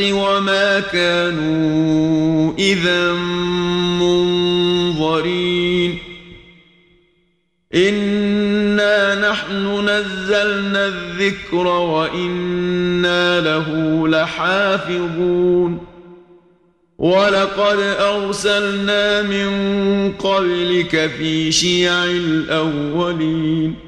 وما كانوا إذا منظرين. انا نحن نزلنا الذكر وأنا له لحافظون. ولقد ارسلنا من قبلك في شيع الاولين.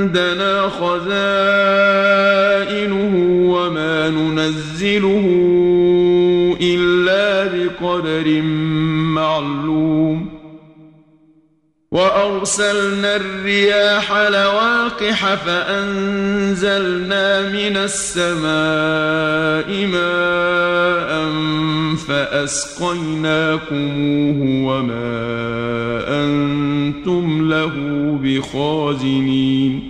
عندنا خزائنه وما ننزله إلا بقدر معلوم. وأرسلنا الرياح لواقح فأنزلنا من السماء ماء فأسقيناكموه وما أنتم له بخازنين.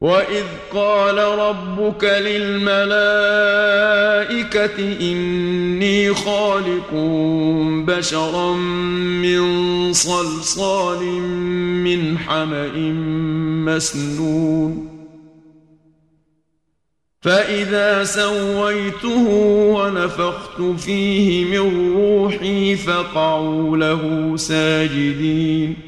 واذ قال ربك للملائكه اني خالق بشرا من صلصال من حما مسنون فاذا سويته ونفخت فيه من روحي فقعوا له ساجدين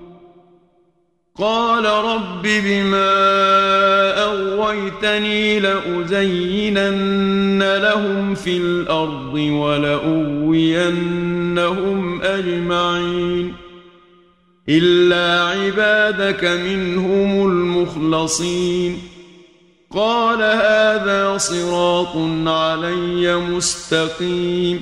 قال رب بما أغويتني لأزينن لهم في الأرض ولأغوينهم أجمعين. إلا عبادك منهم المخلصين. قال هذا صراط علي مستقيم.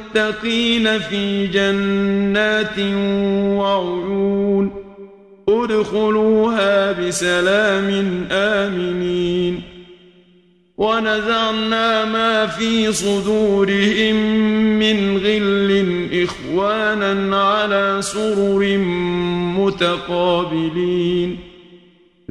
في جنات وعيون ادخلوها بسلام آمنين ونزعنا ما في صدورهم من غل إخوانا على سرر متقابلين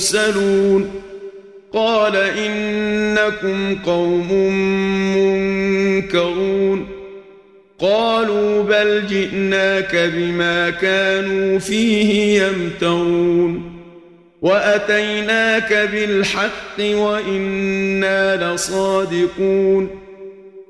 المرسلون قال إنكم قوم منكرون قالوا بل جئناك بما كانوا فيه يمترون وأتيناك بالحق وإنا لصادقون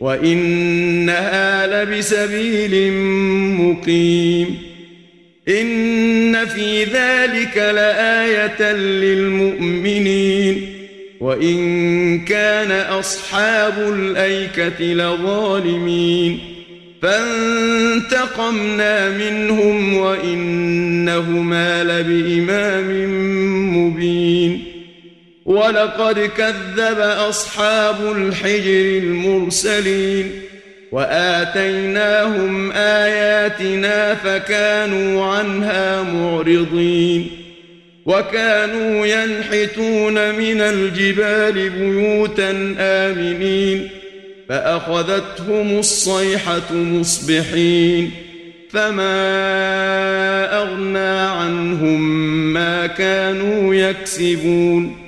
وإنها لبسبيل مقيم. إن في ذلك لآية للمؤمنين. وإن كان أصحاب الأيكة لظالمين. فانتقمنا منهم وإنهما لبإمام مبين. ولقد كذب أصحاب الحجر المرسلين وآتيناهم آياتنا فكانوا عنها معرضين وكانوا ينحتون من الجبال بيوتا آمنين فأخذتهم الصيحة مصبحين فما أغنى عنهم ما كانوا يكسبون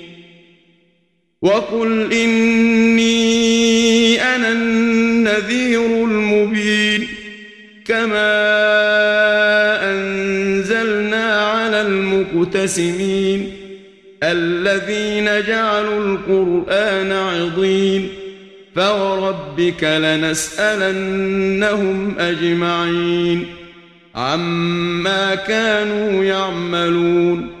وقل إني أنا النذير المبين كما أنزلنا على المقتسمين الذين جعلوا القرآن عضين فوربك لنسألنهم أجمعين عما كانوا يعملون